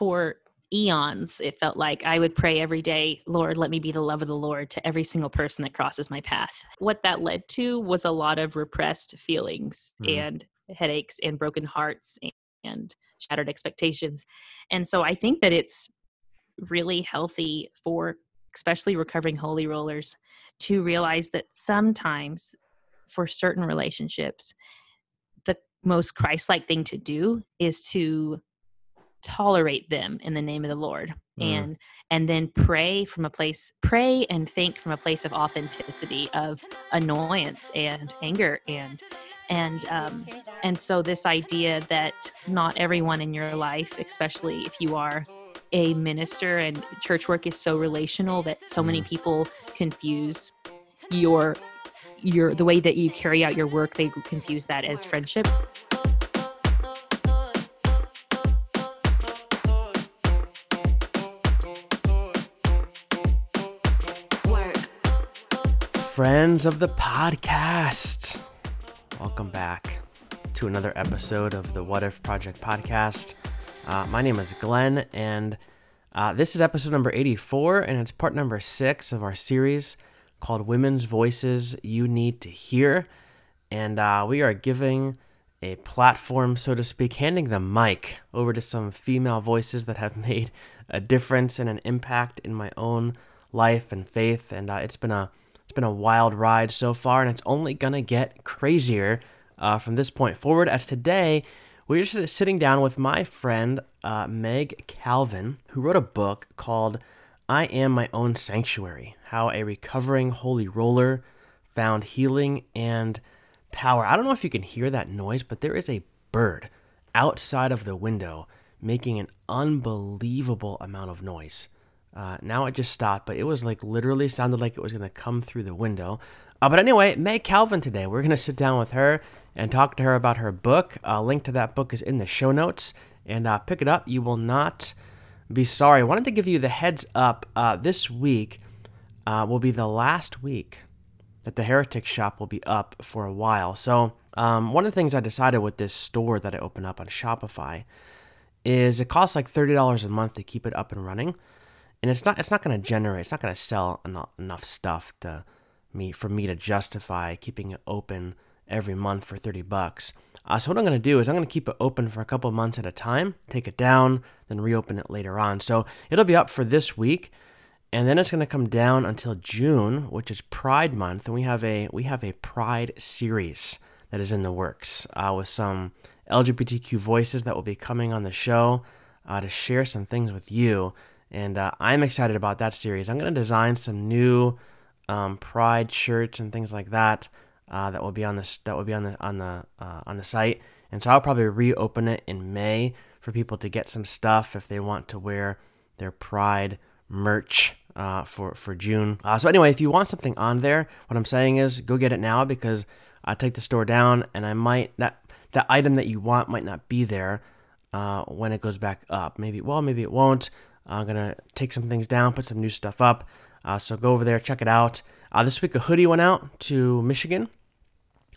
for eons it felt like i would pray every day lord let me be the love of the lord to every single person that crosses my path what that led to was a lot of repressed feelings mm. and headaches and broken hearts and, and shattered expectations and so i think that it's really healthy for especially recovering holy rollers to realize that sometimes for certain relationships the most christ-like thing to do is to tolerate them in the name of the lord mm. and and then pray from a place pray and think from a place of authenticity of annoyance and anger and and um and so this idea that not everyone in your life especially if you are a minister and church work is so relational that so many mm. people confuse your your the way that you carry out your work they confuse that as friendship friends of the podcast welcome back to another episode of the what if project podcast uh, my name is Glenn, and uh, this is episode number 84, and it's part number six of our series called Women's Voices You Need to Hear. And uh, we are giving a platform, so to speak, handing the mic over to some female voices that have made a difference and an impact in my own life and faith. And uh, it's been a it's been a wild ride so far, and it's only gonna get crazier uh, from this point forward. As today we are just sitting down with my friend uh, Meg Calvin, who wrote a book called I Am My Own Sanctuary How a Recovering Holy Roller Found Healing and Power. I don't know if you can hear that noise, but there is a bird outside of the window making an unbelievable amount of noise. Uh, now it just stopped, but it was like literally sounded like it was going to come through the window. Uh, but anyway, Meg Calvin today. We're going to sit down with her and talk to her about her book. A link to that book is in the show notes. And uh, pick it up. You will not be sorry. I wanted to give you the heads up. Uh, this week uh, will be the last week that the Heretic Shop will be up for a while. So, um, one of the things I decided with this store that I opened up on Shopify is it costs like $30 a month to keep it up and running. And it's not it's not going to generate, it's not going to sell enough, enough stuff to me for me to justify keeping it open every month for 30 bucks. Uh, so what I'm going to do is I'm going to keep it open for a couple months at a time, take it down, then reopen it later on. So it'll be up for this week, and then it's going to come down until June, which is Pride Month, and we have a we have a Pride series that is in the works uh, with some LGBTQ voices that will be coming on the show uh, to share some things with you. And uh, I'm excited about that series. I'm going to design some new um, Pride shirts and things like that uh, that will be on this that will be on the on the uh, on the site. And so I'll probably reopen it in May for people to get some stuff if they want to wear their Pride merch uh, for for June. Uh, so anyway, if you want something on there, what I'm saying is go get it now because I take the store down and I might that that item that you want might not be there uh, when it goes back up. Maybe well, maybe it won't. I'm gonna take some things down, put some new stuff up. Uh, so go over there, check it out. Uh, this week a hoodie went out to Michigan.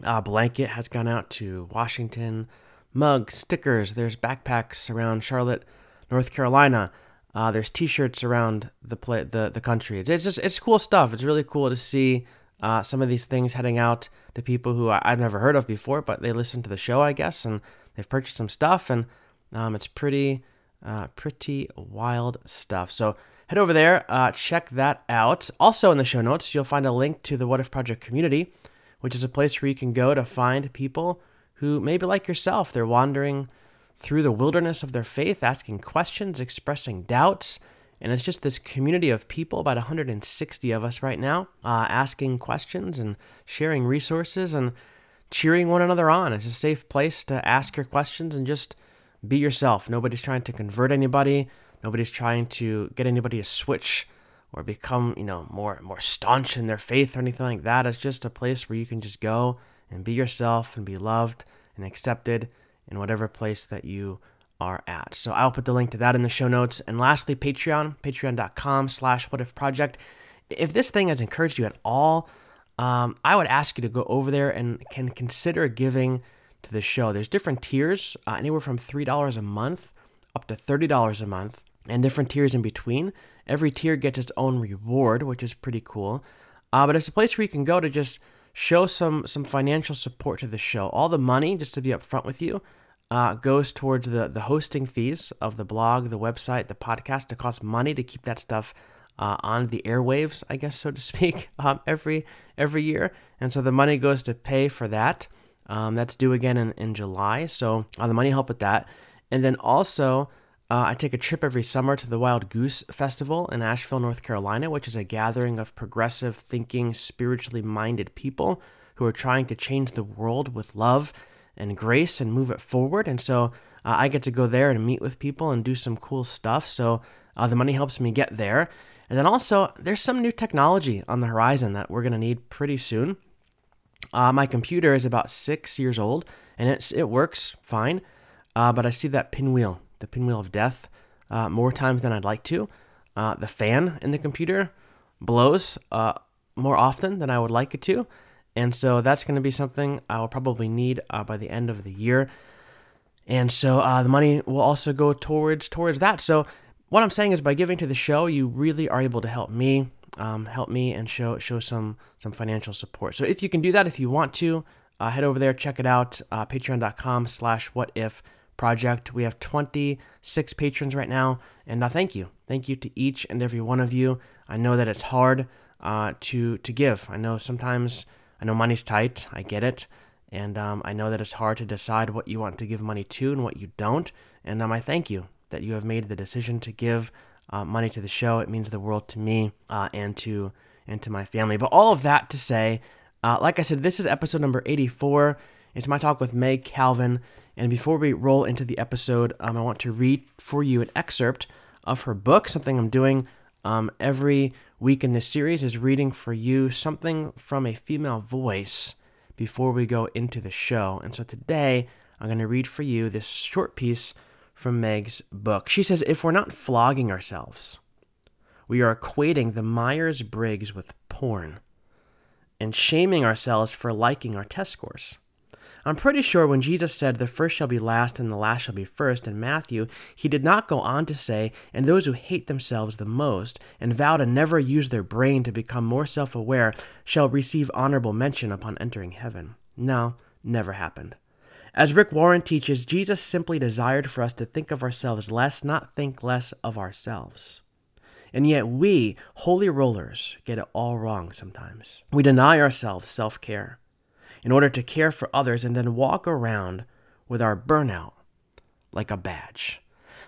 Uh, blanket has gone out to Washington. Mugs, stickers. There's backpacks around Charlotte, North Carolina. Uh, there's T-shirts around the play, the the country. It's, it's just it's cool stuff. It's really cool to see uh, some of these things heading out to people who I, have never heard of before, but they listen to the show, I guess, and they've purchased some stuff, and um, it's pretty uh, pretty wild stuff. So head over there, uh, check that out. Also in the show notes, you'll find a link to the What If Project community which is a place where you can go to find people who maybe like yourself, they're wandering through the wilderness of their faith, asking questions, expressing doubts. And it's just this community of people, about 160 of us right now, uh, asking questions and sharing resources and cheering one another on. It's a safe place to ask your questions and just be yourself. Nobody's trying to convert anybody. Nobody's trying to get anybody to switch or become, you know, more more staunch in their faith or anything like that. It's just a place where you can just go and be yourself and be loved and accepted in whatever place that you are at. So I'll put the link to that in the show notes. And lastly, Patreon, patreon.com slash what if project. If this thing has encouraged you at all, um, I would ask you to go over there and can consider giving to the show. There's different tiers, uh, anywhere from $3 a month up to $30 a month, and different tiers in between. Every tier gets its own reward, which is pretty cool. Uh, but it's a place where you can go to just show some some financial support to the show. All the money, just to be upfront with you, uh, goes towards the the hosting fees of the blog, the website, the podcast. It costs money to keep that stuff uh, on the airwaves, I guess so to speak, um, every every year, and so the money goes to pay for that. Um, that's due again in, in July, so uh, the money help with that, and then also. Uh, I take a trip every summer to the Wild Goose Festival in Asheville, North Carolina, which is a gathering of progressive thinking, spiritually minded people who are trying to change the world with love and grace and move it forward. And so uh, I get to go there and meet with people and do some cool stuff. So uh, the money helps me get there. And then also, there's some new technology on the horizon that we're going to need pretty soon. Uh, my computer is about six years old and it's, it works fine, uh, but I see that pinwheel, the pinwheel of death, uh, more times than I'd like to. Uh, the fan in the computer blows more often than I would like it to. And so that's going to be something I will probably need uh, by the end of the year. And so uh, the money will also go towards towards that. So what I'm saying is, by giving to the show, you really are able to help me, um, help me, and show show some some financial support. So if you can do that, if you want to, uh, head over there, check it out. Uh, Patreon.com/slash What If Project. We have 26 patrons right now, and uh, thank you, thank you to each and every one of you. I know that it's hard uh, to to give. I know sometimes I know money's tight. I get it. And um, I know that it's hard to decide what you want to give money to and what you don't. And um, I thank you that you have made the decision to give uh, money to the show. It means the world to me uh, and to and to my family. But all of that to say, uh, like I said, this is episode number 84. It's my talk with Meg Calvin. And before we roll into the episode, um, I want to read for you an excerpt of her book, something I'm doing um, every week in this series is reading for you something from a female voice before we go into the show. And so today, I'm going to read for you this short piece from Meg's book. She says, If we're not flogging ourselves, we are equating the Myers Briggs with porn and shaming ourselves for liking our test scores. I'm pretty sure when Jesus said, The first shall be last and the last shall be first in Matthew, he did not go on to say, And those who hate themselves the most and vow to never use their brain to become more self aware shall receive honorable mention upon entering heaven. No, never happened. As Rick Warren teaches, Jesus simply desired for us to think of ourselves less, not think less of ourselves. And yet, we, holy rollers, get it all wrong sometimes. We deny ourselves self care in order to care for others and then walk around with our burnout like a badge.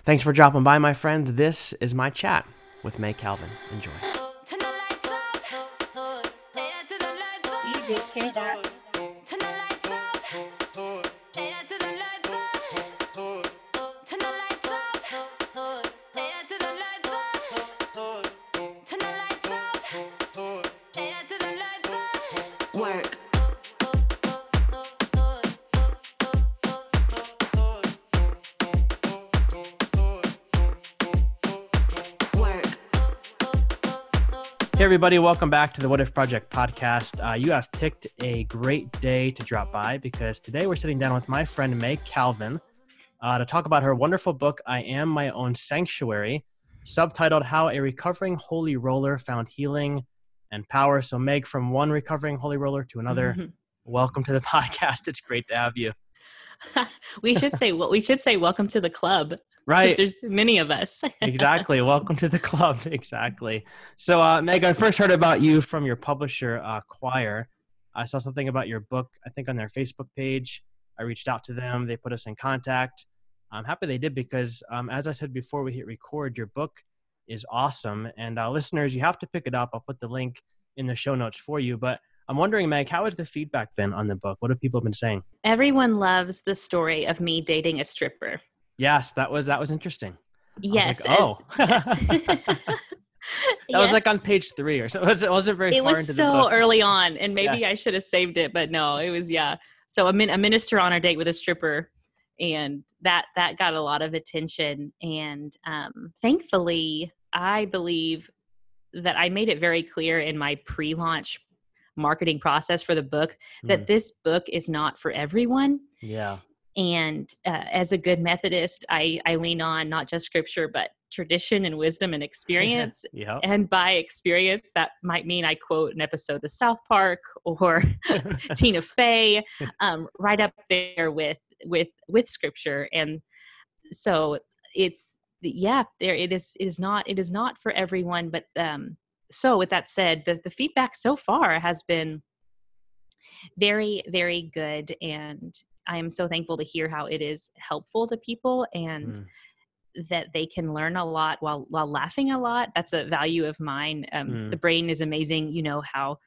Thanks for dropping by, my friends. This is my chat with Meg Calvin. Enjoy. DJ Hey, everybody, welcome back to the What If Project podcast. Uh, you have picked a great day to drop by because today we're sitting down with my friend Meg Calvin uh, to talk about her wonderful book, I Am My Own Sanctuary, subtitled How a Recovering Holy Roller Found Healing and Power. So, Meg, from one recovering holy roller to another, mm-hmm. welcome to the podcast. It's great to have you. we should say we should say welcome to the club right. there's many of us. Exactly. Welcome to the club. Exactly. So uh, meg i first heard about you from your publisher uh, Quoir i saw something about your book i think on their facebook page. I reached out to them. They put us in contact. I'm happy they did because um, as i said before we hit record your book is awesome and uh, listeners you have to pick it up i'll put the link in the show notes for you but I'm wondering, Meg, how has the feedback been on the book? What have people been saying? Everyone loves the story of me dating a stripper. Yes, that was that was interesting. Yes. Was like, oh. Yes. that yes. was like on page three or so. It wasn't, it wasn't very it was so early on, and maybe yes. I should have saved it, but no, it was yeah. So a, min- a minister on a date with a stripper, and that that got a lot of attention. And um, thankfully, I believe that I made it very clear in my pre-launch marketing process for the book that mm. this book is not for everyone. Yeah and uh, as a good methodist I, I lean on not just scripture but tradition and wisdom and experience yeah. and by experience that might mean i quote an episode of south park or tina fey um, right up there with with with scripture. And so it's yeah there it is it is not it is not for everyone but um so with that said the, the feedback so far has been very very good. And i am so thankful to hear how it is helpful to people and mm. that they can learn a lot while while laughing a lot. That's a value of mine. Um, mm. the brain is amazing. You know how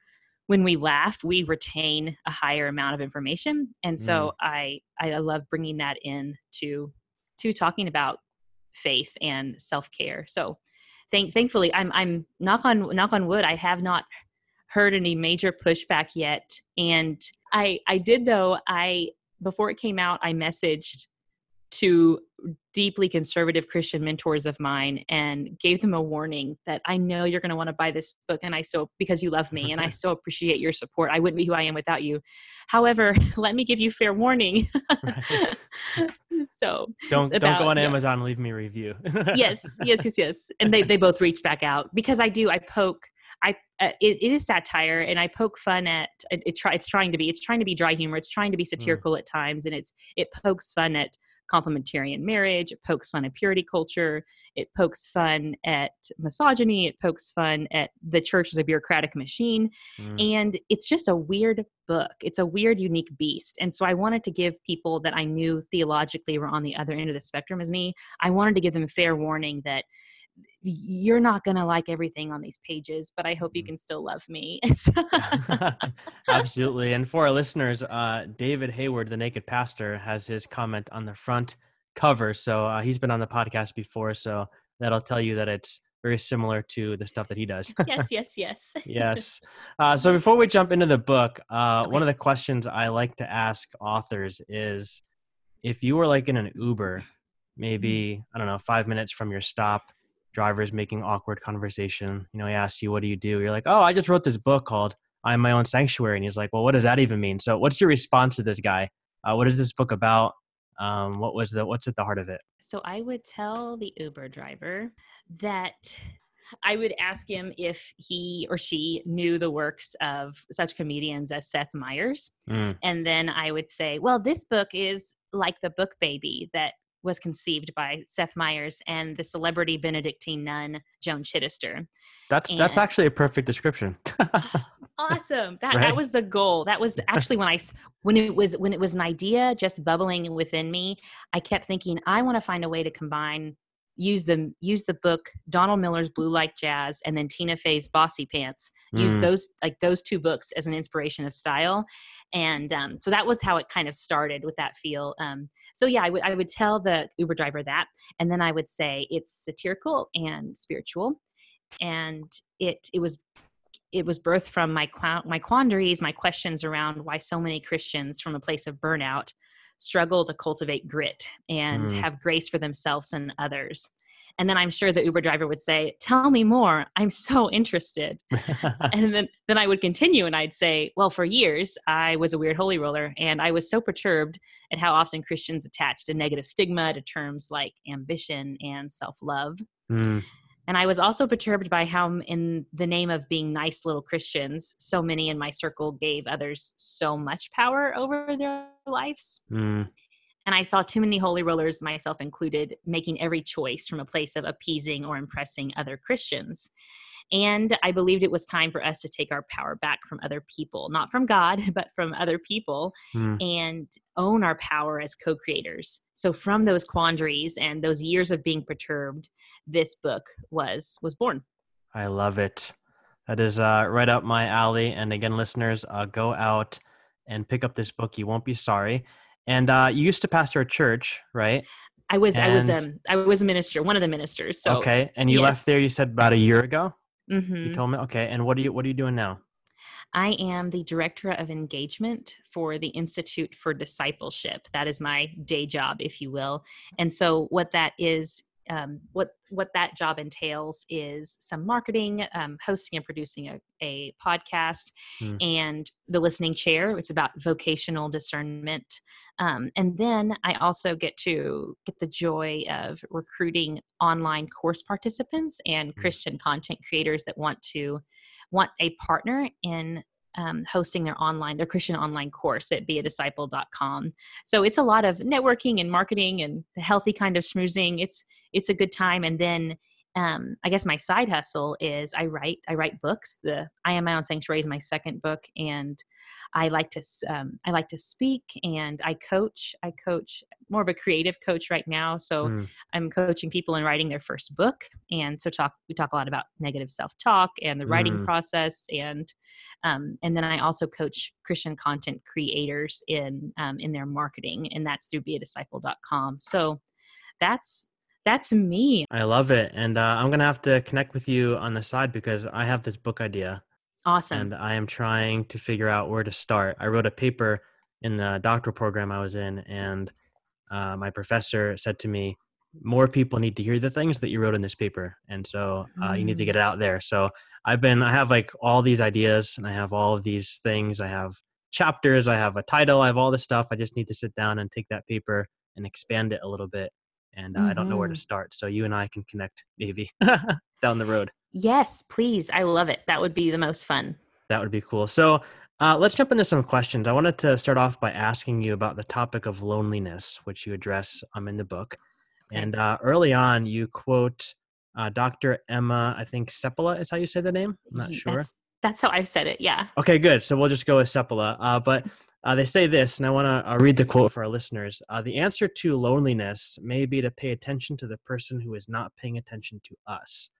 when we laugh we retain a higher amount of information and so mm. i i love bringing that in to to talking about faith and self-care so thank thankfully i'm i'm knock on knock on wood i have not heard any major pushback yet and i i did though i before it came out i messaged to deeply conservative Christian mentors of mine and gave them a warning that I know you're going to want to buy this book and I so because you love me and I so appreciate your support. I wouldn't be who I am without you. However, let me give you fair warning. so don't about, don't go on yeah. Amazon and leave me a review. yes, yes, yes, yes. And they they both reached back out because I do I poke I uh, it, it is satire and I poke fun at it, it try it's trying to be it's trying to be dry humor it's trying to be mm. satirical mm. at times and it's it pokes fun at complementarian marriage. It pokes fun at purity culture. It pokes fun at misogyny. It pokes fun at the church as a bureaucratic machine. Mm. And it's just a weird book. It's a weird, unique beast. And so I wanted to give people that I knew theologically were on the other end of the spectrum as me, I wanted to give them a fair warning that you're not going to like everything on these pages, but I hope you mm. can still love me. Absolutely. And for our listeners, uh, David Hayward, the Naked Pastor, has his comment on the front cover. So uh, he's been on the podcast before. So that'll tell you that it's very similar to the stuff that he does. yes, yes, yes. yes. Uh, so before we jump into the book, uh, okay. one of the questions I like to ask authors is if you were like in an Uber, maybe, mm. I don't know, five minutes from your stop, drivers making awkward conversation. You know, he asks you, "What do you do?" You're like, "Oh, I just wrote this book called I'm My Own Sanctuary," and he's like, "Well, what does that even mean?" So, what's your response to this guy? Uh, what is this book about? Um, what was the what's at the heart of it? So, I would tell the Uber driver that I would ask him if he or she knew the works of such comedians as Seth Meyers. Mm. And then I would say, well, this book is like the book baby that was conceived by Seth Meyers and the celebrity Benedictine nun Joan Chittister. That's and, that's actually a perfect description. Ah, awesome. That right? that was the goal. That was actually when I when it was when it was an idea just bubbling within me, I kept thinking I want to find a way to combine use the use the book Donald Miller's Blue Like Jazz and then Tina Fey's Bossypants. Use mm. those like those two books as an inspiration of style, and um, so that was how it kind of started with that feel. Um, so yeah, I would I would tell the Uber driver that, and then I would say it's satirical and spiritual, and it it was it was birthed from my my quandaries, my questions around why so many Christians from a place of burnout struggle to cultivate grit and mm. have grace for themselves and others. And then I'm sure the Uber driver would say, Tell me more. I'm so interested. and then, then I would continue and I'd say, Well, for years, I was a weird holy roller and I was so perturbed at how often Christians attached a negative stigma to terms like ambition and self love. Mm. And I was also perturbed by how, in the name of being nice little Christians, so many in my circle gave others so much power over their lives. Mm. And I saw too many holy rollers, myself included, making every choice from a place of appeasing or impressing other Christians. And I believed it was time for us to take our power back from other people, not from God, but from other people, mm. and own our power as co creators. So, from those quandaries and those years of being perturbed, this book was was born. I love it. That is uh, right up my alley. And again, listeners, uh, go out and pick up this book. You won't be sorry. And uh, you used to pastor a church, right? I was and... I was um I was a minister, one of the ministers. So okay, and you yes. left there. You said about a year ago. Mm-hmm. You told me okay. And what are you what are you doing now? I am the director of engagement for the Institute for Discipleship. That is my day job, if you will. And so, what that is, um, what what that job entails is some marketing, um, hosting and producing a, a podcast, mm. and the listening chair. It's about vocational discernment, um, and then I also get to get the joy of recruiting online course participants and mm. Christian content creators that want to want a partner in um, hosting their online their christian online course at beadisciple.com so it's a lot of networking and marketing and the healthy kind of schmoozing it's it's a good time. And then um, I guess my side hustle is I write I write books. The I am my own sanctuary is my second book, and I like to um, I like to speak and I coach. I coach more of a creative coach right now, so mm. I'm coaching people in writing their first book, and so talk we talk a lot about negative self talk and the writing mm. process, and um, and then I also coach Christian content creators in um, in their marketing, and that's through beadisciple.com. So that's that's me. I love it. And uh, I'm going to have to connect with you on the side because I have this book idea. Awesome. And I am trying to figure out where to start. I wrote a paper in the doctoral program I was in, and uh, my professor said to me, more people need to hear the things that you wrote in this paper and so uh, you need to mm. get it out there so i've been i have like all these ideas and i have all of these things i have chapters i have a title i have all this stuff i just need to sit down and take that paper and expand it a little bit and uh, mm-hmm. I don't know where to mm-hmm. start. So you and I can connect maybe down the road. Yes, please. I love it. That would be the most fun. That would be cool. So uh, let's jump into some questions. I wanted to start off by asking you about the topic of loneliness, which you address um, in the book. And uh, early on, you quote uh, Dr. Emma, I think Seppala is how you say the name. I'm not sure. That's, that's how I've said it. Yeah. Okay, good. So we'll just go with Seppala. Uh, but uh, they say this, and I want to uh, read the quote for our listeners. Uh, the answer to loneliness may be to pay attention to the person who is not paying attention to us,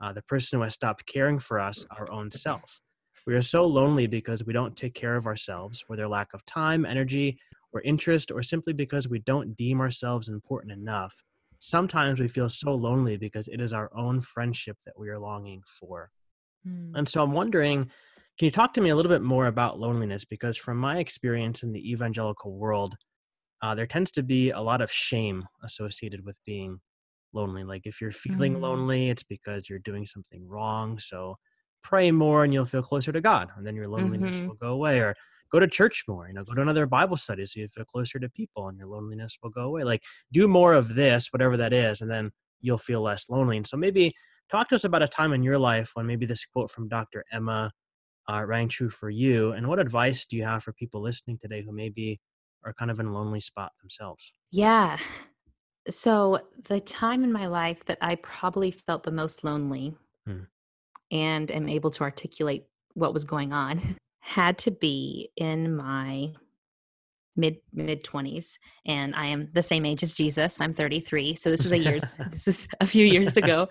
uh, the person who has stopped caring for us, our own self. We are so lonely because we don't take care of ourselves, whether lack of time, energy, or interest, or simply because we don't deem ourselves important enough. Sometimes we feel so lonely because it is our own friendship that we are longing for. Mm. And so I'm wondering can you talk to me a little bit more about loneliness? Because from my experience in the evangelical world, uh, there tends to be a lot of shame associated with being lonely. Like if you're feeling mm. lonely, it's because you're doing something wrong. So pray more and you'll feel closer to God, and then your loneliness mm-hmm. will go away. Or go to church more, you know, go to another Bible study so you feel closer to people and your loneliness will go away. Like do more of this, whatever that is, and then you'll feel less lonely. And so maybe talk to us about a time in your life when maybe this quote from Dr. Emma uh, rang true for you. And what advice do you have for people listening today who maybe are kind of in a lonely spot themselves? Yeah. So, the time in my life that I probably felt the most lonely hmm. and am able to articulate what was going on had to be in my mid mid 20s and i am the same age as jesus i'm 33 so this was a years this was a few years ago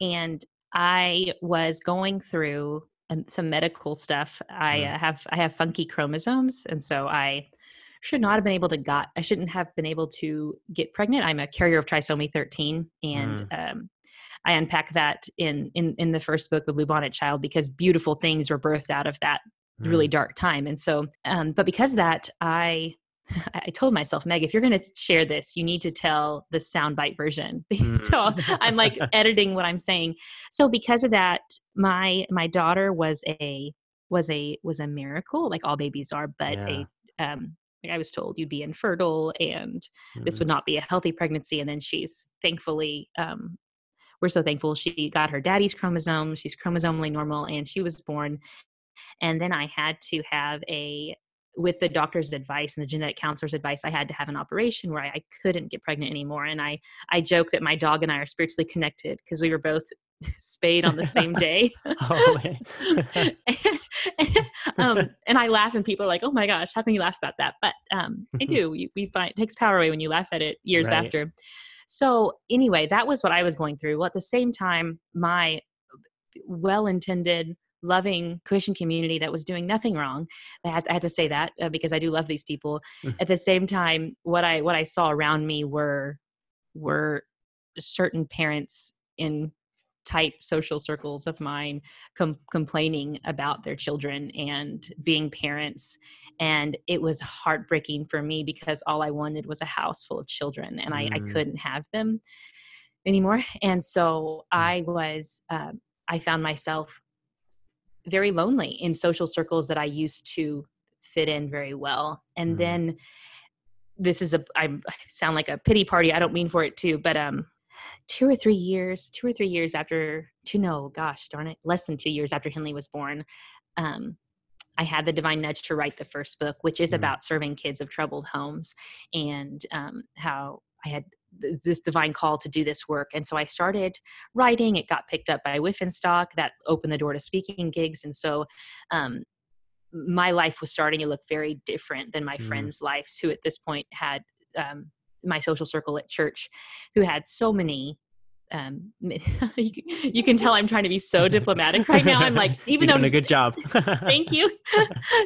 and i was going through and some medical stuff. I uh, have I have funky chromosomes, and so I should not have been able to got I shouldn't have been able to get pregnant. I'm a carrier of trisomy 13, and mm. um, I unpack that in in in the first book, The Bluebonnet Child, because beautiful things were birthed out of that mm. really dark time. And so, um, but because that, I I told myself, Meg, if you're going to share this, you need to tell the soundbite version. Mm. so I'm like editing what I'm saying. So because of that, my my daughter was a was a was a miracle, like all babies are, but yeah. a um like I was told you'd be infertile and mm. this would not be a healthy pregnancy. And then she's thankfully um we're so thankful she got her daddy's chromosome. She's chromosomally normal and she was born and then I had to have a with the doctor's advice and the genetic counselor's advice, I had to have an operation where I, I couldn't get pregnant anymore. And I, I joke that my dog and I are spiritually connected because we were both spayed on the same day. oh, and, um, and I laugh, and people are like, "Oh my gosh, how can you laugh about that?" But um, I do. We, we, find it takes power away when you laugh at it years right. after. So anyway, that was what I was going through. Well, at the same time, my well-intended loving Christian community that was doing nothing wrong. I had, I had to say that uh, because I do love these people. Mm. At the same time, what I what I saw around me were were certain parents in tight social circles of mine com- complaining about their children and being parents and it was heartbreaking for me because all i wanted was a house full of children and mm. I, I mm. couldn't have them anymore. And so Mm. I was, um, I found myself very lonely in social circles that I used to fit in very well. And Mhm. then this is a, I sound like a pity party. I don't mean for it to, but um, two or three years, two or three years after, two, no, gosh darn it, less than two years after Henley was born, um, I had the divine nudge to write the first book, which is Mm. about serving kids of troubled homes and um, how I had th- this divine call to do this work. And so I started writing. It got picked up by Stock. That opened the door to speaking gigs. And so um, my life was starting to look very different than my Mm. friends' lives, who at this point had um, my social circle at church, who had so many. Um, you, can, you can tell I'm trying to be so diplomatic right now. I'm like, even You're though doing a good job. thank you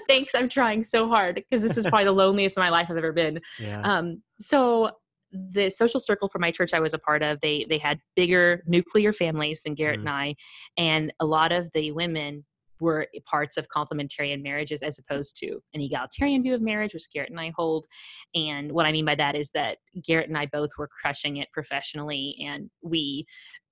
thanks i'm trying so hard because this is probably the loneliest of my life i've ever been Yeah. um so the social circle for my church i was a part of they they had bigger nuclear families than garrett Mm. and i and a lot of the women were parts of complementarian marriages as opposed to an egalitarian view of marriage which garrett and i hold and what i mean by that is that garrett and i both were crushing it professionally and we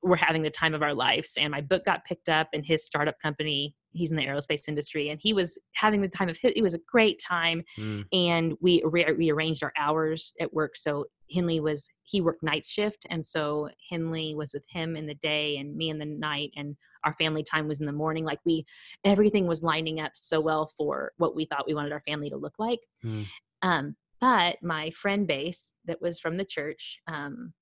were having the time of our lives and my book got picked up and his startup company he's in the aerospace industry and he was having the time of his it was a great time Mm. and we re- we arranged our hours at work so henley was he worked night shift and so henley was with him in the day and me in the night and our family time was in the morning like we everything was lining up so well for what we thought we wanted our family to look like Mm. um, but my friend base that was from the church um,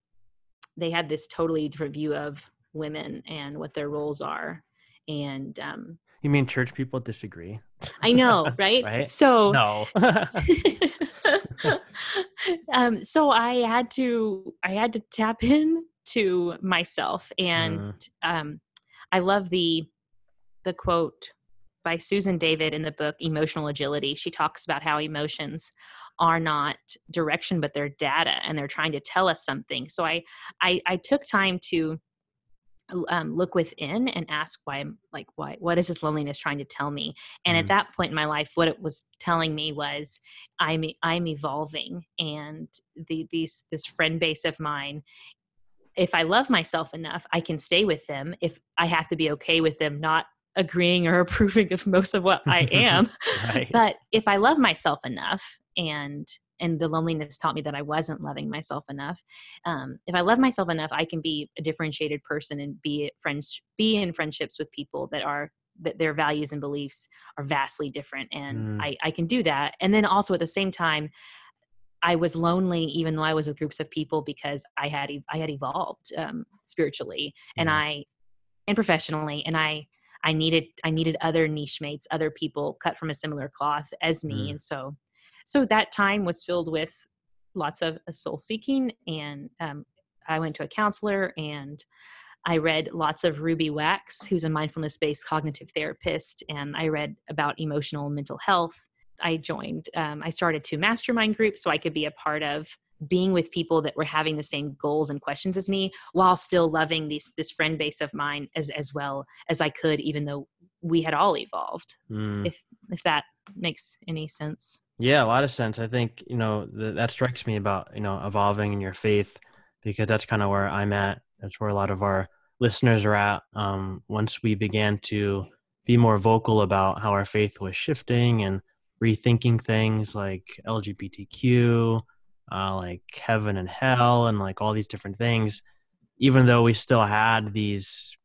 they had this totally different view of women and what their roles are and um, You mean church people disagree? i know right, Right? so No. um, so I had to I had to tap in to myself, and Mm. um, I love the the quote by Susan David in the book Emotional Agility. She talks about how emotions are not direction, but they're data, and they're trying to tell us something. So I I, I took time to um, look within and ask why I'm like why what is this loneliness trying to tell me and Mm. at that point in my life what it was telling me was i'm I'm evolving and the these this friend base of mine if i love myself enough i can stay with them if i have to be okay with them not agreeing or approving of most of what i am right. but if i love myself enough and and the loneliness taught me that i wasn't loving myself enough um, if i love myself enough i can be a differentiated person and be friends be in friendships with people that are that their values and beliefs are vastly different and Mm. I, I can do that and then also at the same time i was lonely even though i was with groups of people because i had I had evolved um, spiritually and Mm. i and professionally and i i needed i needed other niche mates other people cut from a similar cloth as me Mm. and so so that time was filled with lots of uh, soul seeking and um, i went to a counselor and i read lots of ruby wax who's a mindfulness based cognitive therapist and i read about emotional and mental health i joined um, i started two mastermind groups so i could be a part of being with people that were having the same goals and questions as me while still loving these this friend base of mine as as well as i could even though we had all evolved Mm. if if that makes any sense Yeah, a lot of sense. I think you know th- that strikes me about you know evolving in your faith because that's kind of where I'm at. That's where a lot of our listeners are at. Um, once we began to be more vocal about how our faith was shifting and rethinking things like LGBTQ, uh, like heaven and hell, and like all these different things, even though we still had these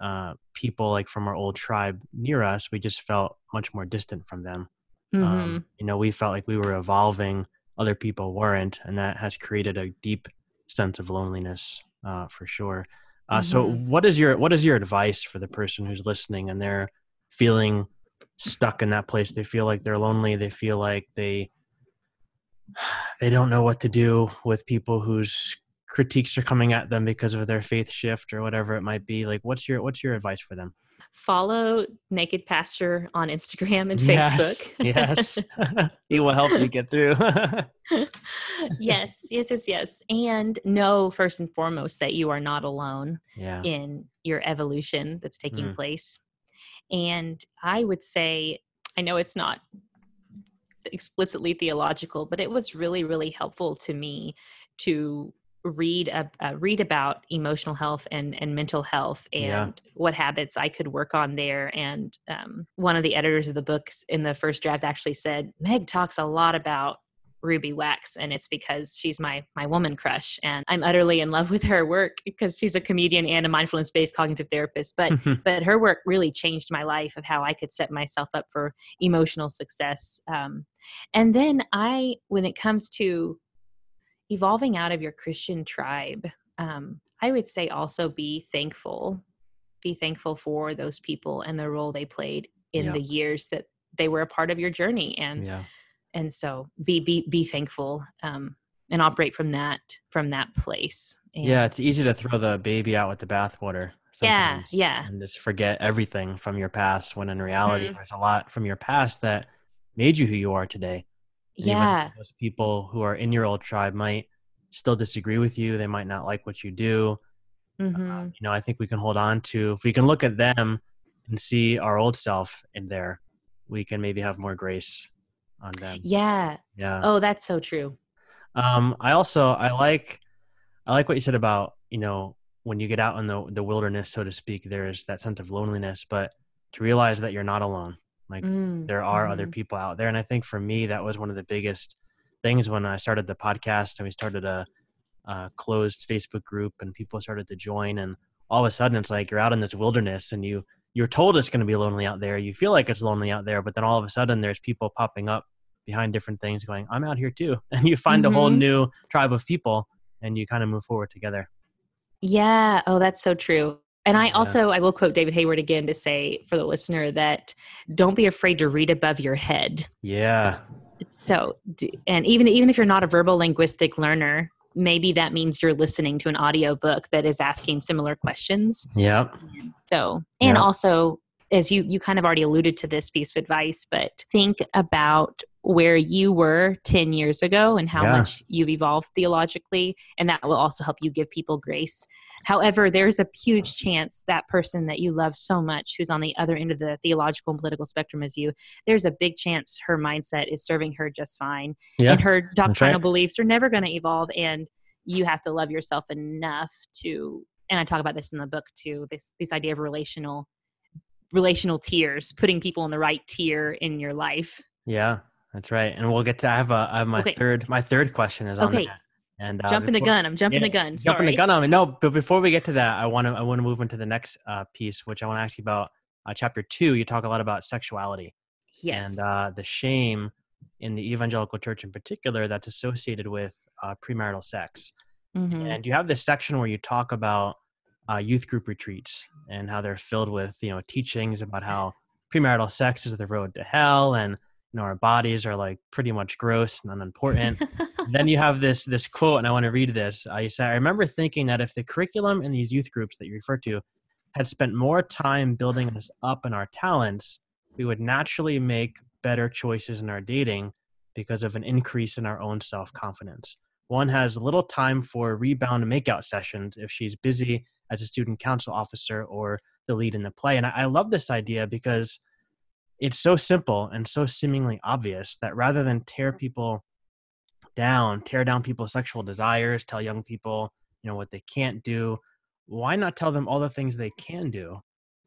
uh, people like from our old tribe near us, we just felt much more distant from them Mhm. um, you know we felt like we were evolving other people weren't and that has created a deep sense of loneliness uh, for sure. Uh, so Mhm. what is your what is your advice for the person who's listening and they're feeling stuck in that place? They feel like they're lonely. They feel like they they don't know what to do with people whose critiques are coming at them because of their faith shift or whatever it might be. Like what's your what's your advice for them follow naked pastor on instagram and yes facebook. yes. He will help you get through. Yes yes yes yes. And know first and foremost that you are not alone yeah. in your evolution that's taking Mm. place. And i would say i know it's not explicitly theological but it was really really helpful to me to read uh, uh, read about emotional health and and mental health and Yeah. what habits I could work on there. And um, one of the editors of the books in the first draft actually said Meg talks a lot about Ruby Wax, and it's because she's my my woman crush, and I'm utterly in love with her work because she's a comedian and a mindfulness based cognitive therapist. But but her work really changed my life of how I could set myself up for emotional success. Um, and then I, when it comes to evolving out of your Christian tribe, um, I would say also be thankful. Be thankful for those people and the role they played in Yeah. the years that they were a part of your journey. And yeah. and so be be be thankful um, and operate from that from that place. And Yeah, it's easy to throw the baby out with the bathwater. Yeah, yeah. And just forget everything from your past when in reality, Mhm. there's a lot from your past that made you who you are today. And yeah, those people who are in your old tribe might still disagree with you. They might not like what you do. hmm Uh, you know, I think we can hold on to, if we can look at them and see our old self in there, we can maybe have more grace on them. yeah. Yeah. Oh, that's so true. Um, I also I like I like what you said about you know when you get out in the the wilderness, so to speak. There's that sense of loneliness, but to realize that you're not alone. Like Mm, there are other mhm. people out there, and I think for me that was one of the biggest things when I started the podcast and we started a, a closed Facebook group and people started to join, and all of a sudden it's like you're out in this wilderness and you you're told it's going to be lonely out there. You feel like it's lonely out there, but then all of a sudden there's people popping up behind different things going, I'm out here too. And you find a whole Mhm. new tribe of people and you kind of move forward together. Yeah. Oh, that's so true. And I Yeah. also I will quote David Hayward again to say for the listener that don't be afraid to read above your head. Yeah. So, and even even if you're not a verbal linguistic learner, maybe that means you're listening to an audio book that is asking similar questions. Yep. So, and Yeah. also, as you you kind of already alluded to this piece of advice, but think about where you were 10 years ago and how Yeah. much you've evolved theologically, and that will also help you give people grace. However, there's a huge chance that person that you love so much, who's on the other end of the theological and political spectrum as you, there's a big chance her mindset is serving her just fine Yeah. and her doctrinal right. beliefs are never going to evolve and you have to love yourself enough to and i talk about this in the book too this this idea of relational relational tiers putting people in the right tier in your life Yeah. That's right. And we'll get to I have a I have my Okay. third my third question is on Okay. that. And uh, jumping the gun i'm jumping Yeah, the gun jumping the gun on me. No, but before we get to that, I want to I want to move into the next uh, piece, which I want to ask you about. Uh, chapter two, you talk a lot about sexuality yes and uh, the shame in the evangelical church in particular that's associated with uh, premarital sex. Mhm. And you have this section where you talk about uh, youth group retreats and how they're filled with you know teachings about how premarital sex is the road to hell and you know our bodies are like pretty much gross and unimportant then you have this this quote, and I want to read this. You say, "I remember thinking that if the curriculum in these youth groups that you refer to had spent more time building us up in our talents, we would naturally make better choices in our dating because of an increase in our own self confidence. One has little time for rebound makeout sessions if she's busy as a student council officer or the lead in the play." And I, I love this idea because it's so simple and so seemingly obvious that rather than tear people down, tear down people's sexual desires, tell young people, you know, what they can't do. Why not tell them all the things they can do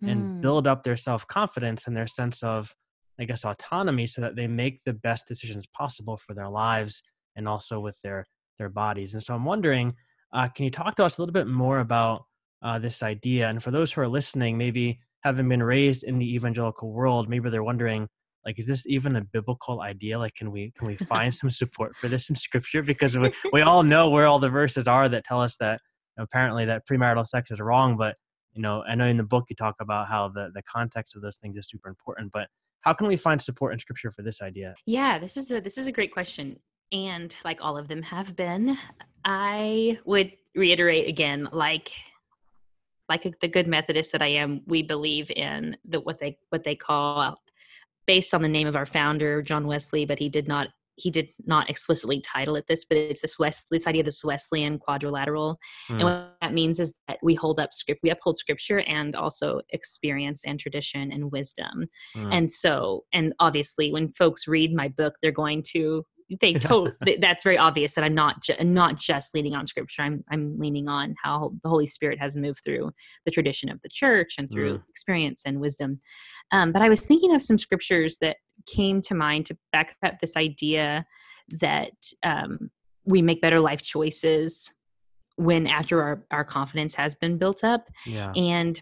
and Hmm. build up their self confidence and their sense of, I guess, autonomy so that they make the best decisions possible for their lives and also with their their bodies. And so I'm wondering, uh, can you talk to us a little bit more about uh, this idea? And for those who are listening, maybe having been raised in the evangelical world, maybe they're wondering, like, is this even a biblical idea? Like, can we can we find some support for this in Scripture? Because we, we all know where all the verses are that tell us that apparently that premarital sex is wrong. But you know, I know in the book you talk about how the the context of those things is super important. But how can we find support in Scripture for this idea? Yeah, this is a this is a great question. And like all of them have been, I would reiterate again, like like a, the good Methodist that I am, we believe in the what they what they call based on the name of our founder, John Wesley, but he did not he did not explicitly title it this, but it's this West this idea of this Wesleyan quadrilateral. Hmm. And what that means is that we hold up script, we uphold scripture and also experience and tradition and wisdom. Hmm. And so, and obviously, when folks read my book, they're going to they told that's very obvious that I'm not ju- not just leaning on scripture. I'm I'm leaning on how the Holy Spirit has moved through the tradition of the church and through mm. experience and wisdom. Um, but I was thinking of some scriptures that came to mind to back up this idea that um, we make better life choices when after our, our confidence has been built up. Yeah. And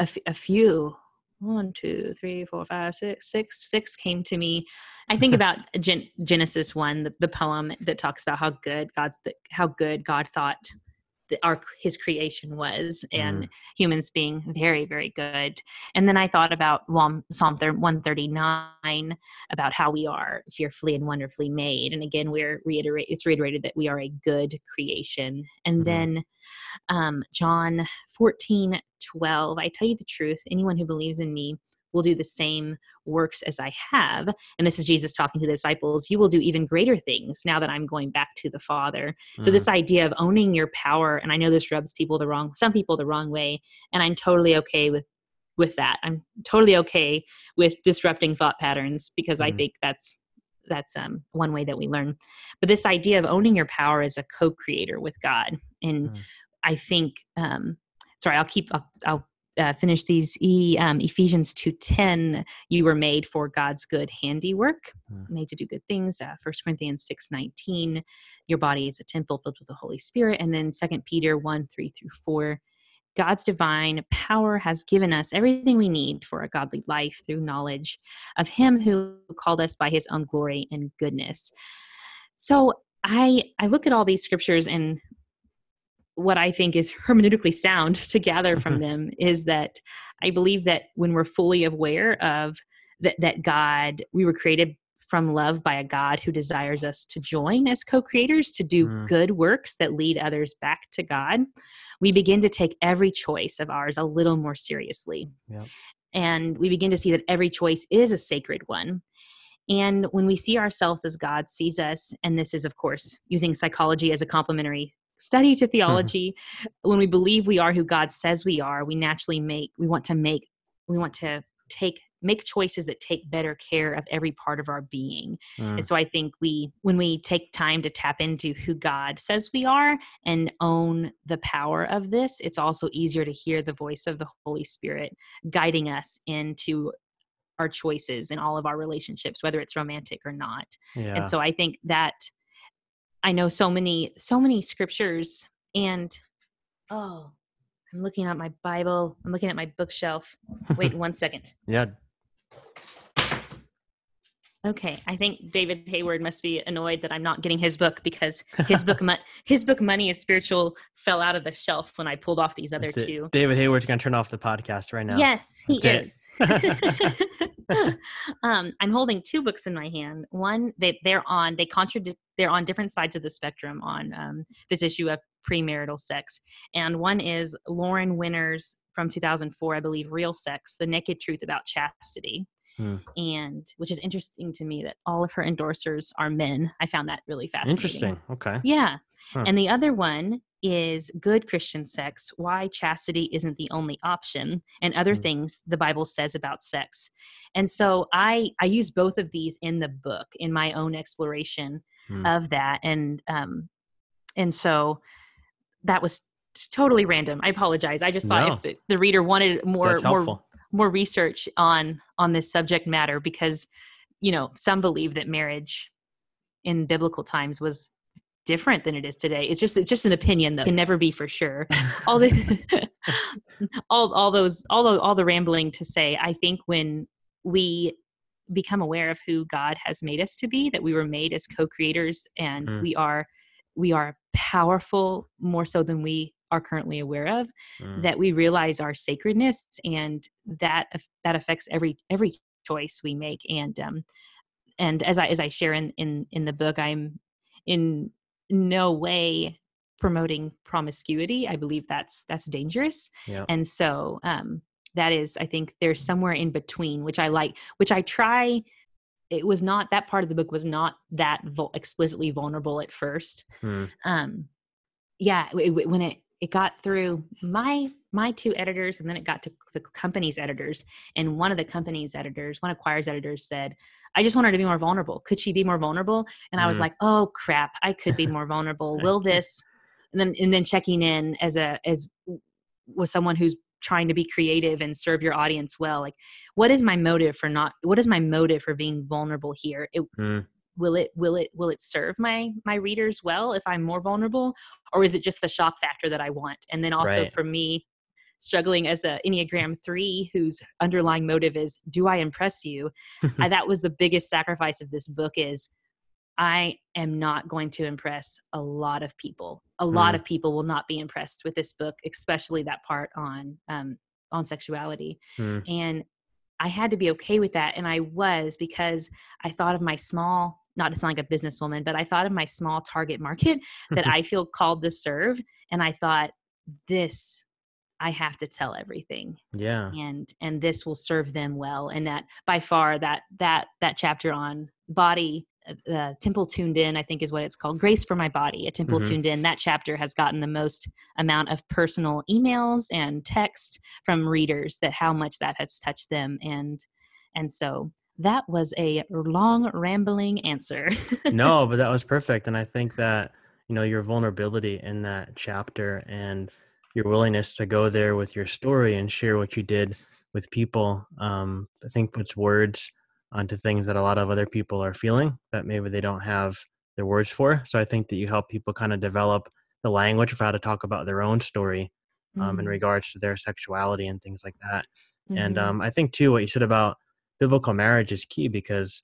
a, f- a few one, two, three, four, five, six, six, six came to me. I think about Gen- Genesis one, the, the, poem that talks about how good God's the, how good God thought the, our his creation was, and mm. humans being very, very good. And then I thought about Psalm one thirty nine about how we are fearfully and wonderfully made. And again, we're reiterate it's reiterated that we are a good creation. And mm. then um, John 14, 12. I tell you the truth, anyone who believes in me will do the same works as I have. And this is Jesus talking to the disciples. You will do even greater things now that I'm going back to the Father. Mm-hmm. So, this mm. idea of owning your power, and I know this rubs people the wrong, some people the wrong way, and I'm totally okay with with that. I'm totally okay with disrupting thought patterns because mm-hmm. I think that's that's um, one way that we learn. But this idea of owning your power as a co-creator with God, and mm-hmm. I think, um, sorry, I'll keep, I'll, I'll uh, finish these. E, um, Ephesians 2.10, you were made for God's good handiwork, mm. made to do good things. Uh, 1 Corinthians 6.19, your body is a temple filled with the Holy Spirit. And then 2 Peter 1, 3 through 4, God's divine power has given us everything we need for a godly life through knowledge of Him who called us by His own glory and goodness. So I I look at all these scriptures and what I think is hermeneutically sound to gather from them is that I believe that when we're fully aware of that, that God, we were created from love by a God who desires us to join as co creators to do mm. good works that lead others back to God, we begin to take every choice of ours a little more seriously. Yep. And we begin to see that every choice is a sacred one. And when we see ourselves as God sees us, and this is, of course, using psychology as a complementary study to mm-hmm. theology mm-hmm. when we believe we are who god says we are we naturally make we want to make we want to take make choices that take better care of every part of our being mm. and so i think we when we take time to tap into who god says we are and own the power of this it's also easier to hear the voice of the holy spirit guiding us into our choices in all of our relationships whether it's romantic or not yeah. and so i think that I know so many so many scriptures and oh I'm looking at my Bible. I'm looking at my bookshelf. Wait one second. Yeah. Okay, I think David Hayward must be annoyed that I'm not getting his book because his book, mo- his book, Money is Spiritual, fell out of the shelf when I pulled off these other two. David Hayward's gonna turn off the podcast right now. Yes, he That's is. um, I'm holding two books in my hand. One, they they're on they contradict they're on different sides of the spectrum on um, this issue of premarital sex, and one is Lauren Winner's from 2004, I believe, Real Sex: The Naked Truth About Chastity Hmm. And which is interesting to me that all of her endorsers are men. I found that really fascinating. Interesting. Okay. Yeah. Huh. And the other one is good Christian sex, why chastity isn't the only option, and other hmm. things the Bible says about sex. And so I I use both of these in the book in my own exploration hmm. of that. And um and so that was totally random. I apologize. I just thought no. if the, the, reader wanted more more more research on on this subject matter because you know some believe that marriage in biblical times was different than it is today it's just it's just an opinion that can never be for sure all the all all those all the, all the rambling to say i think when we become aware of who god has made us to be that we were made as co-creators and mm. we are we are powerful more so than we are currently aware of mm. that we realize our sacredness and that that affects every every choice we make and um and as i as i share in in in the book i'm in no way promoting promiscuity i believe that's that's dangerous yeah. and so um that is i think there's somewhere in between which i like which i try it was not that part of the book was not that explicitly vulnerable at first hmm. um yeah it, when it it got through my my two editors and then it got to the company's editors. And one of the company's editors one of Quoir's editors said i just want her to be more vulnerable. Could she be more vulnerable? And i was mm. like oh crap. I could be more vulnerable. Will this? And then and then checking in as a as with someone who's trying to be creative and serve your audience well like what is my motive for not what is my motive for being vulnerable here? It, mm will it will it will it serve my my readers well if i'm more vulnerable or is it just the shock factor that i want and then also right. for me struggling as a enneagram 3 whose underlying motive is do i impress you I, that was the biggest sacrifice of this book is i am not going to impress a lot of people a mm. lot of people will not be impressed with this book especially that part on um, on sexuality mm. and I had to be okay with that. And I was because I thought of my small not to sound like a businesswoman, but I thought of my small target market that I feel called to serve. And I thought, this, I have to tell everything. Yeah. And and this will serve them well. And that by far that that that chapter on body uh, uh temple tuned in i think is what it's called grace for my body a temple mm-hmm. tuned in that chapter has gotten the most amount of personal emails and text from readers that how much that has touched them and and so that was a long, rambling answer. no, but that was perfect. And I think that, you know, your vulnerability in that chapter and your willingness to go there with your story and share what you did with people, um, I think puts words onto things that a lot of other people are feeling that maybe they don't have their words for. So I think that you help people kind of develop the language of how to talk about their own story um, mm-hmm. in regards to their sexuality and things like that. Mm-hmm. And um, I think too what you said about biblical marriage is key because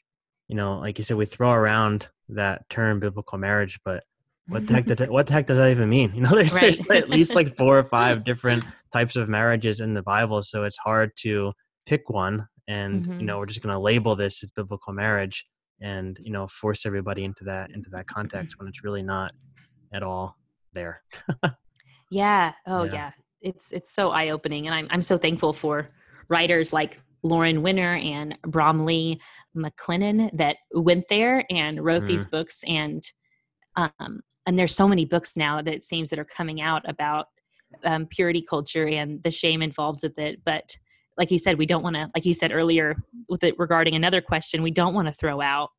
you know like you said we throw around that term biblical marriage but what the heck does that, what the heck does that even mean you know there's, right. there's at least like four or five different types of marriages in the bible so it's hard to pick one and mm-hmm. you know we're just going to label this as biblical marriage and you know force everybody into that into that context when it's really not at all there yeah oh yeah. yeah it's it's so eye-opening and i'm i'm so thankful for writers like Lauren Winner and Bromleigh McCleneghan that went there and wrote mm. these books and um, and there's so many books now that it seems that are coming out about um, purity culture and the shame involved with it but like you said we don't want to like you said earlier with it regarding another question we don't want to throw out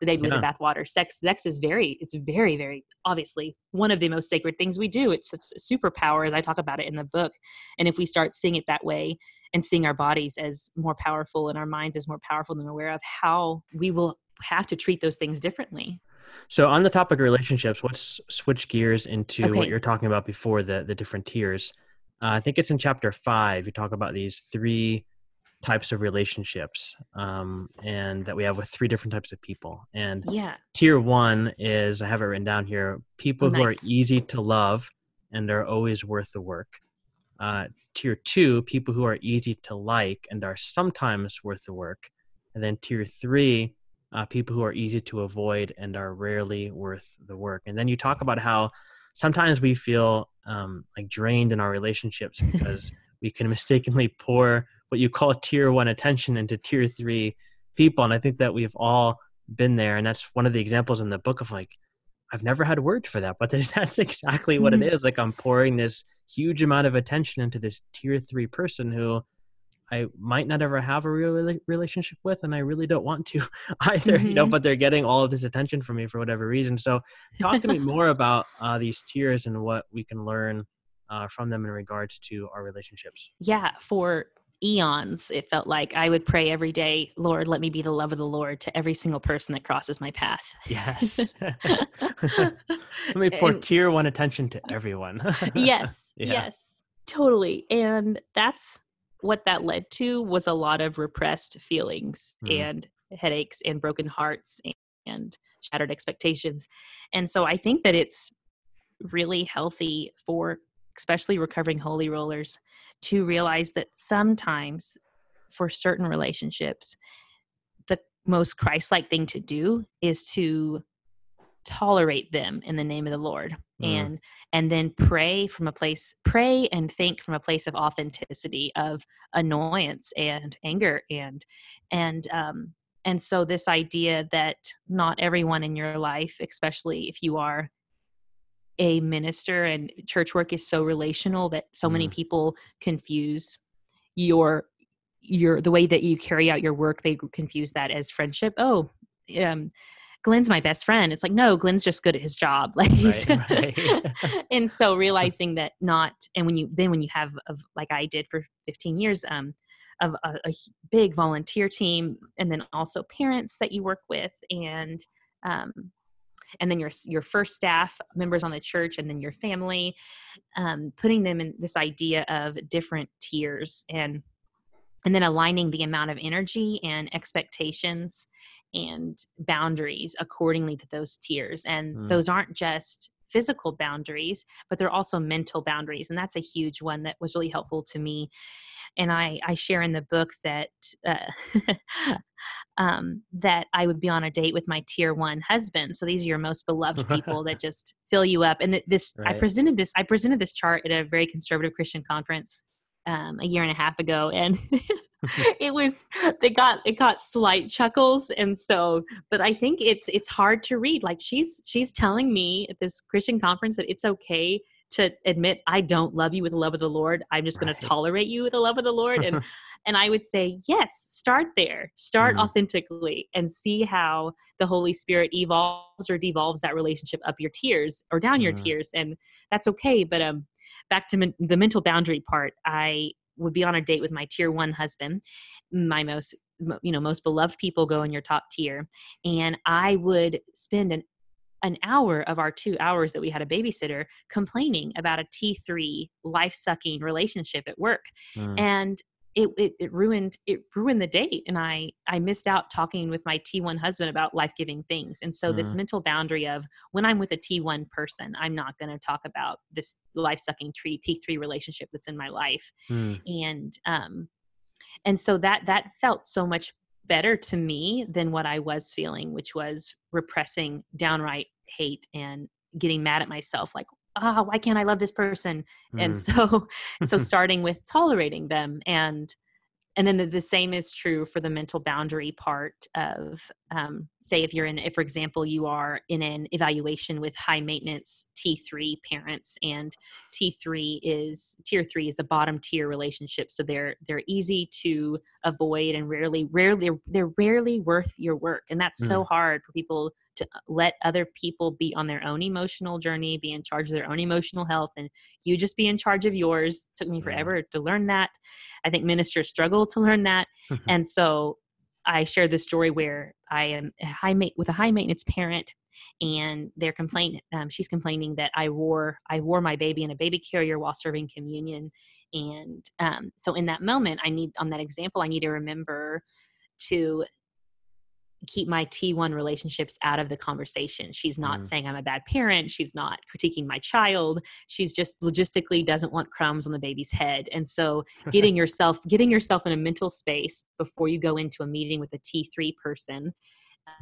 the baby yeah. with the bathwater. Sex sex is very it's very very obviously one of the most sacred things we do. It's, it's a superpower as i talk about it in the book. And if we start seeing it that way and seeing our bodies as more powerful and our minds as more powerful than we're aware of how we will have to treat those things differently. So on the topic of relationships let's switch gears into okay. what you're talking about before the the different tiers. Uh, i think it's in chapter five you talk about these three types of relationships um, and that we have with three different types of people and yeah tier one is i have it written down here people oh, nice. who are easy to love and are always worth the work uh, tier two, people who are easy to like and are sometimes worth the work. And then tier three, uh, people who are easy to avoid and are rarely worth the work. And then you talk about how sometimes we feel um, like drained in our relationships because we can mistakenly pour what you call tier one attention into tier three people. And I think that we've all been there. And that's one of the examples in the book of like, I've never had words for that, but that's exactly what mm-hmm. it is. Like I'm pouring this huge amount of attention into this tier three person who I might not ever have a real relationship with, and I really don't want to either. Mm-hmm. You know, mm-hmm. but they're getting all of this attention from me for whatever reason. So, talk to me more about uh, these tiers and what we can learn uh, from them in regards to our relationships. Yeah, for eons it felt like i would pray every day lord let me be the love of the lord to every single person that crosses my path yes let me pour and, tier one attention to everyone yes yeah. yes totally and that's what that led to was a lot of repressed feelings mm. and headaches and broken hearts and, and shattered expectations and so i think that it's really healthy for especially recovering holy rollers, to realize that sometimes for certain relationships, the most Christ like thing to do is to tolerate them in the name of the Lord mm. and and then pray from a place pray and think from a place of authenticity of annoyance and anger and and um and so this idea that not everyone in your life especially if you are a minister and church work is so relational that so mm. many people confuse your your the way that you carry out your work they confuse that as friendship oh um glenn's my best friend it's like no glenn's just good at his job like right, right. and so realizing that not and when you then when you have of like i did for 15 years um of a, a big volunteer team and then also parents that you work with and um and then your your first staff members on the church and then your family um, putting them in this idea of different tiers and and then aligning the amount of energy and expectations and boundaries accordingly to those tiers and mm. those aren't just physical boundaries but they're also mental boundaries and that's a huge one that was really helpful to me and I, I share in the book that uh, um, that I would be on a date with my tier one husband. So these are your most beloved people that just fill you up. And this right. I presented this I presented this chart at a very conservative Christian conference um, a year and a half ago, and it was they got it got slight chuckles and so but i think it's it's hard to read like she's she's telling me at this christian conference that it's okay to admit I don't love you with the love of the Lord. I'm just going to tolerate you with the love of the Lord. And and I would say, yes, start there. Start mm-hmm. authentically and see how the Holy Spirit evolves or devolves that relationship up your tiers or down mm-hmm. your tiers. And that's okay. But um back to men- the mental boundary part, I would be on a date with my tier one husband, my most you know most beloved people go in your top tier and i would spend an an hour of our two hours that we had a babysitter complaining about a T3 life sucking relationship at work. Mm. And it, it, it ruined it ruined the date and i i missed out talking with my t1 husband about life-giving things and so mm. this mental boundary of when i'm with a t1 person i'm not going to talk about this life-sucking tree t3 relationship that's in my life mm. and um and so that that felt so much better to me than what I was feeling, which was repressing downright hate and getting mad at myself, like, oh, why can't I love this person? Mm. And so, so starting with tolerating them and and then the, the, same is true for the mental boundary part of um, say if you're in if for example you are in an evaluation with high maintenance t3 parents and t3 is tier 3 is the bottom tier relationship so they're they're easy to avoid and rarely rarely they're rarely worth your work and that's mm. so hard for people to uh, let other people be on their own emotional journey, be in charge of their own emotional health, and you just be in charge of yours. It took me forever yeah. to learn that. I think ministers struggle to learn that. and so I shared this story where I am high ma- with a high maintenance parent, and they're complaining. Um, she's complaining that I wore I wore my baby in a baby carrier while serving communion, and um, so in that moment, I need on that example, I need to remember to keep my T1 relationships out of the conversation. She's not mm. saying I'm a bad parent. She's not critiquing my child. She's just logistically doesn't want crumbs on the baby's head. And so getting yourself getting yourself in a mental space before you go into a meeting with a T3 person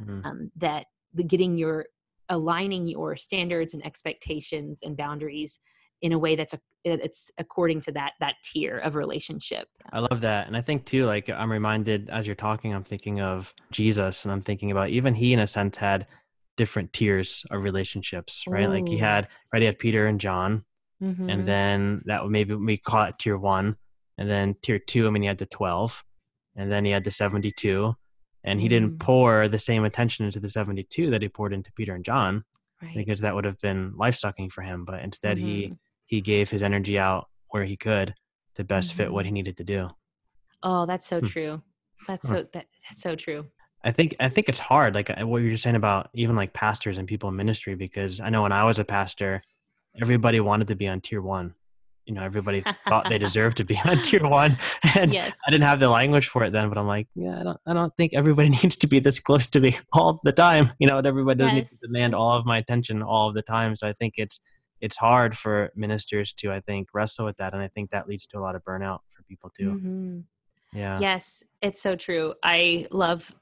mm. um, that the getting your aligning your standards and expectations and boundaries in a way that's a, it's according to that that tier of relationship i love that and i think too like i'm reminded as you're talking i'm thinking of jesus and i'm thinking about even he in a sense had different tiers of relationships right Ooh. like he had right he had peter and john mm-hmm. and then that would maybe we call it tier one and then tier two i mean he had the 12 and then he had the 72 and he mm. didn't pour the same attention into the 72 that he poured into peter and john right. because that would have been life sucking for him but instead mm-hmm. he he gave his energy out where he could to best mm-hmm. fit what he mm-hmm. needed to do. Oh, that's so hmm. true. That's so that, that's so true. I think I think it's hard, like uh, what you were saying about even like pastors and people in ministry, because I know when I was a pastor, everybody wanted to be on tier one. You know, everybody thought they deserved to be on tier one, and yes. I didn't have the language for it then. But I'm like, yeah, I don't, I don't think everybody needs to be this close to me all the time. You know, everybody doesn't yes. need to demand all of my attention all of the time. So I think it's it's hard for ministers to i think wrestle with that and i think that leads to a lot of burnout for people too mm-hmm. yeah yes it's so true i love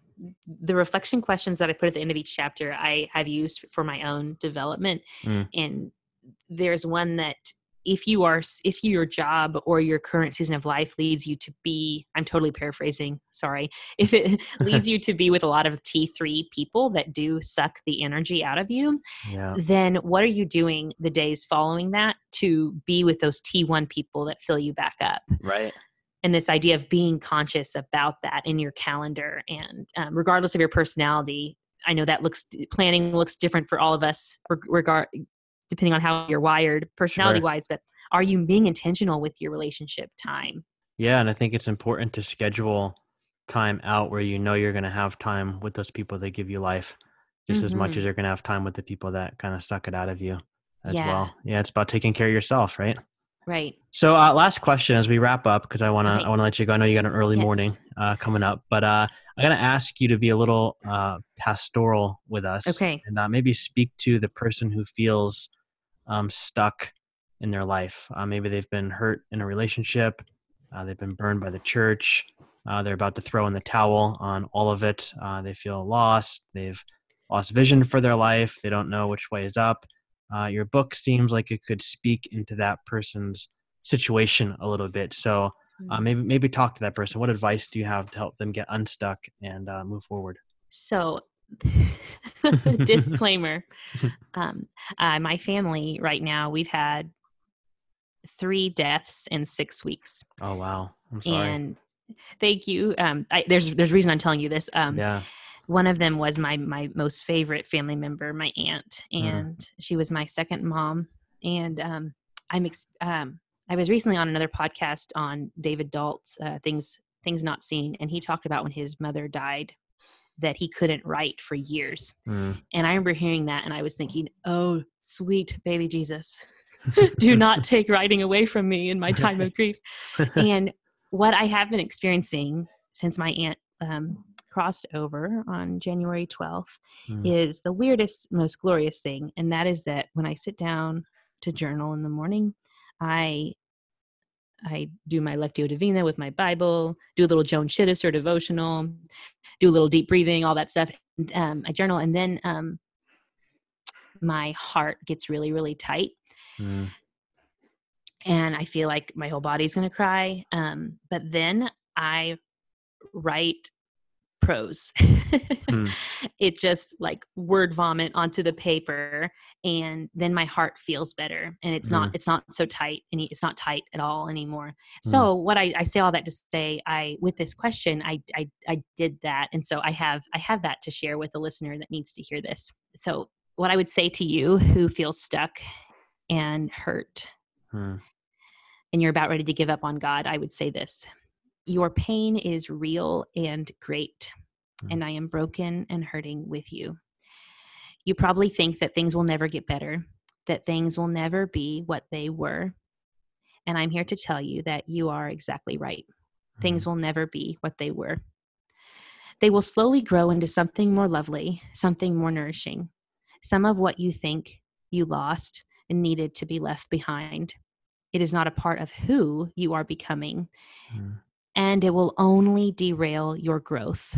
the reflection questions that i put at the end of each chapter i have used for my own development mm. and there's one that if you are if your job or your current season of life leads you to be i'm totally paraphrasing sorry if it leads you to be with a lot of t3 people that do suck the energy out of you yeah. then what are you doing the days following that to be with those t1 people that fill you back up right and this idea of being conscious about that in your calendar and um, regardless of your personality i know that looks planning looks different for all of us regard depending on how you're wired personality sure. wise but are you being intentional with your relationship time yeah and i think it's important to schedule time out where you know you're going to have time with those people that give you life just mm-hmm. as much as you're going to have time with the people that kind of suck it out of you as yeah. well yeah it's about taking care of yourself right right so uh, last question as we wrap up because i want to i want to let you go i know you got an early yes. morning uh, coming up but uh, i'm going to ask you to be a little uh, pastoral with us okay and uh, maybe speak to the person who feels um, stuck in their life. Uh, maybe they've been hurt in a relationship, uh, they've been burned by the church, uh, they're about to throw in the towel on all of it. Uh, they feel lost, they've lost vision for their life, they don't know which way is up. Uh, your book seems like it could speak into that person's situation a little bit. So uh, mm. maybe maybe talk to that person. What advice do you have to help them get unstuck and move forward? So disclaimer. Um, uh, my family right now we've had three deaths in six weeks. Oh wow. I'm sorry. And thank you. Um, I, there's there's reason i'm telling you this. Um, yeah. one of them was my my most favorite family member my aunt mm. and mm. she was my second mom. And um, i'm ex- um, i was recently on another podcast on david dark's uh, things things not seen and he talked about when his mother died that he couldn't write for years. Mm. And I remember hearing that and I was thinking, oh, sweet baby Jesus, do not take writing away from me in my time of grief. and what I have been experiencing since my aunt um, crossed over on January 12th mm. is the weirdest, most glorious thing. And that is that when I sit down to journal in the morning, I I do my Lectio Divina with my Bible, do a little Joan Chittister devotional, do a little deep breathing, all that stuff. Um, I journal, and then um, my heart gets really, really tight. Mm. And I feel like my whole body's going to cry. Um, but then I write prose. mm. It just like word vomit onto the paper and then my heart feels better and it's mm. not it's not so tight and it's not tight at all anymore. Mm. So what I, I say all that to say I with this question I, I I did that and so I have I have that to share with the listener that needs to hear this. So what I would say to you who feels stuck and hurt hmm. and you're about ready to give up on God, I would say this your pain is real and great, mm. and I am broken and hurting with you. You probably think that things will never get better, that things will never be what they were. And I'm here to tell you that you are exactly right. Mm. Things will never be what they were. They will slowly grow into something more lovely, something more nourishing. Some of what you think you lost and needed to be left behind. It is not a part of who you are becoming. Mm and it will only derail your growth.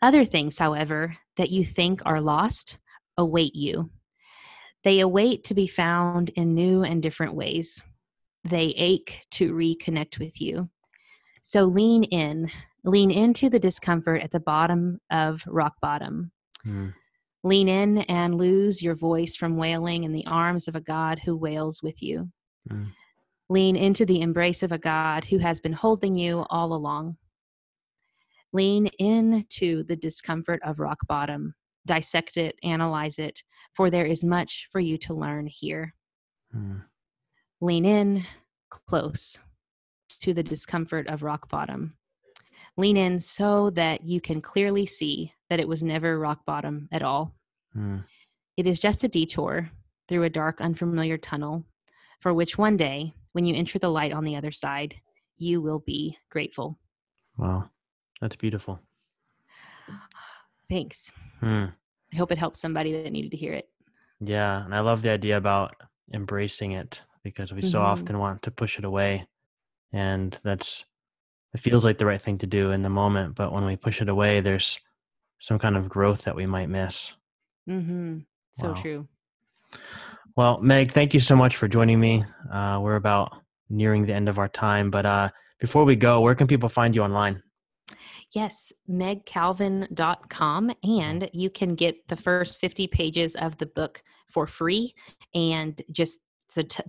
Other things, however, that you think are lost await you. They await to be found in new and different ways. They ache to reconnect with you. So lean in, lean into the discomfort at the bottom of rock bottom. Mm. Lean in and lose your voice from wailing in the arms of a God who wails with you. Mm. Lean into the embrace of a God who has been holding you all along. Lean into the discomfort of rock bottom. Dissect it, analyze it, for there is much for you to learn here. Hmm. Lean in close to the discomfort of rock bottom. Lean in so that you can clearly see that it was never rock bottom at all. Hmm. It is just a detour through a dark, unfamiliar tunnel for which one day when you enter the light on the other side, you will be grateful. Wow. That's beautiful. Thanks. Hmm. I hope it helps somebody that needed to hear it. Yeah. And I love the idea about embracing it because we mm-hmm. so often want to push it away. And that's, it feels like the right thing to do in the moment. But when we push it away, there's some kind of growth that we might miss. Mm-hmm. So wow. true. Well, Meg, thank you so much for joining me. Uh, we're about nearing the end of our time, but uh, before we go, where can people find you online? Yes, megcalvin.com. And you can get the first 50 pages of the book for free. And just the t-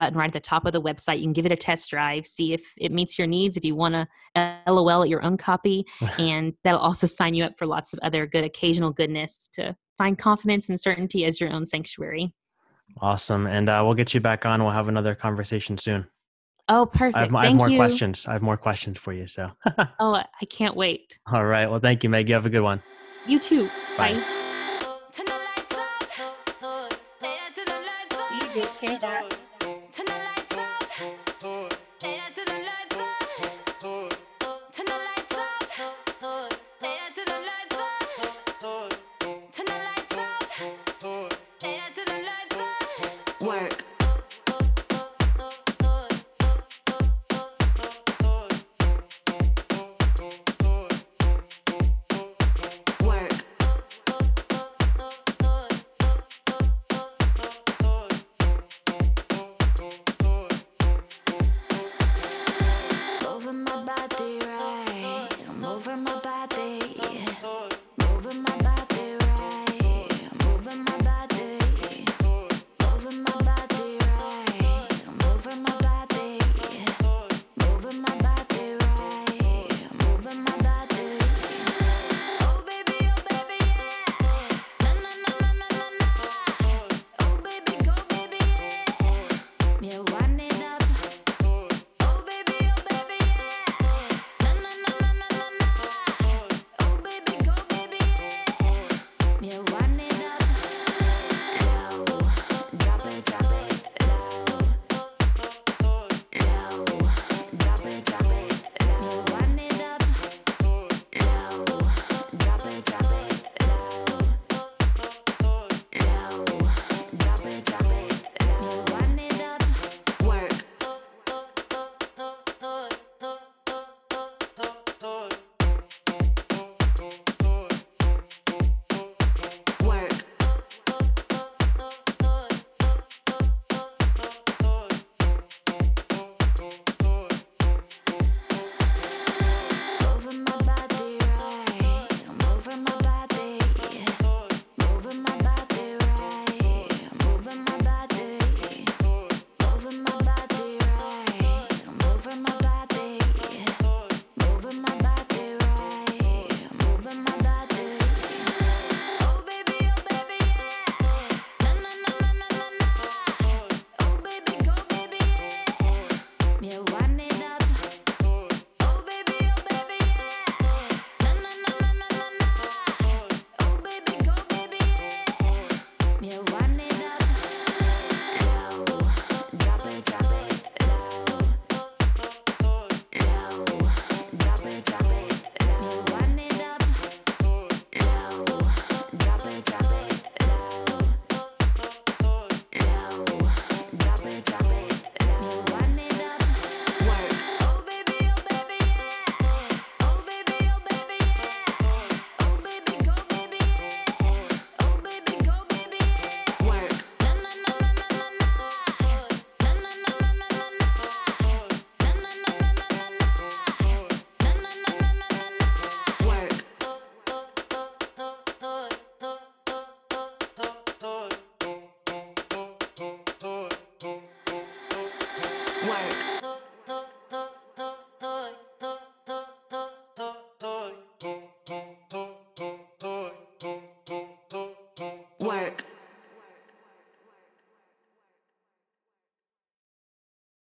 button right at the top of the website. You can give it a test drive, see if it meets your needs, if you want to LOL at your own copy. and that'll also sign you up for lots of other good occasional goodness to find confidence and certainty as your own sanctuary. Awesome. And uh, we'll get you back on. We'll have another conversation soon. Oh, perfect. I have, I have more you. questions. I have more questions for you. So. oh, I can't wait. All right. Well, thank you, Meg. You have a good one. You too. Bye. Bye. Work.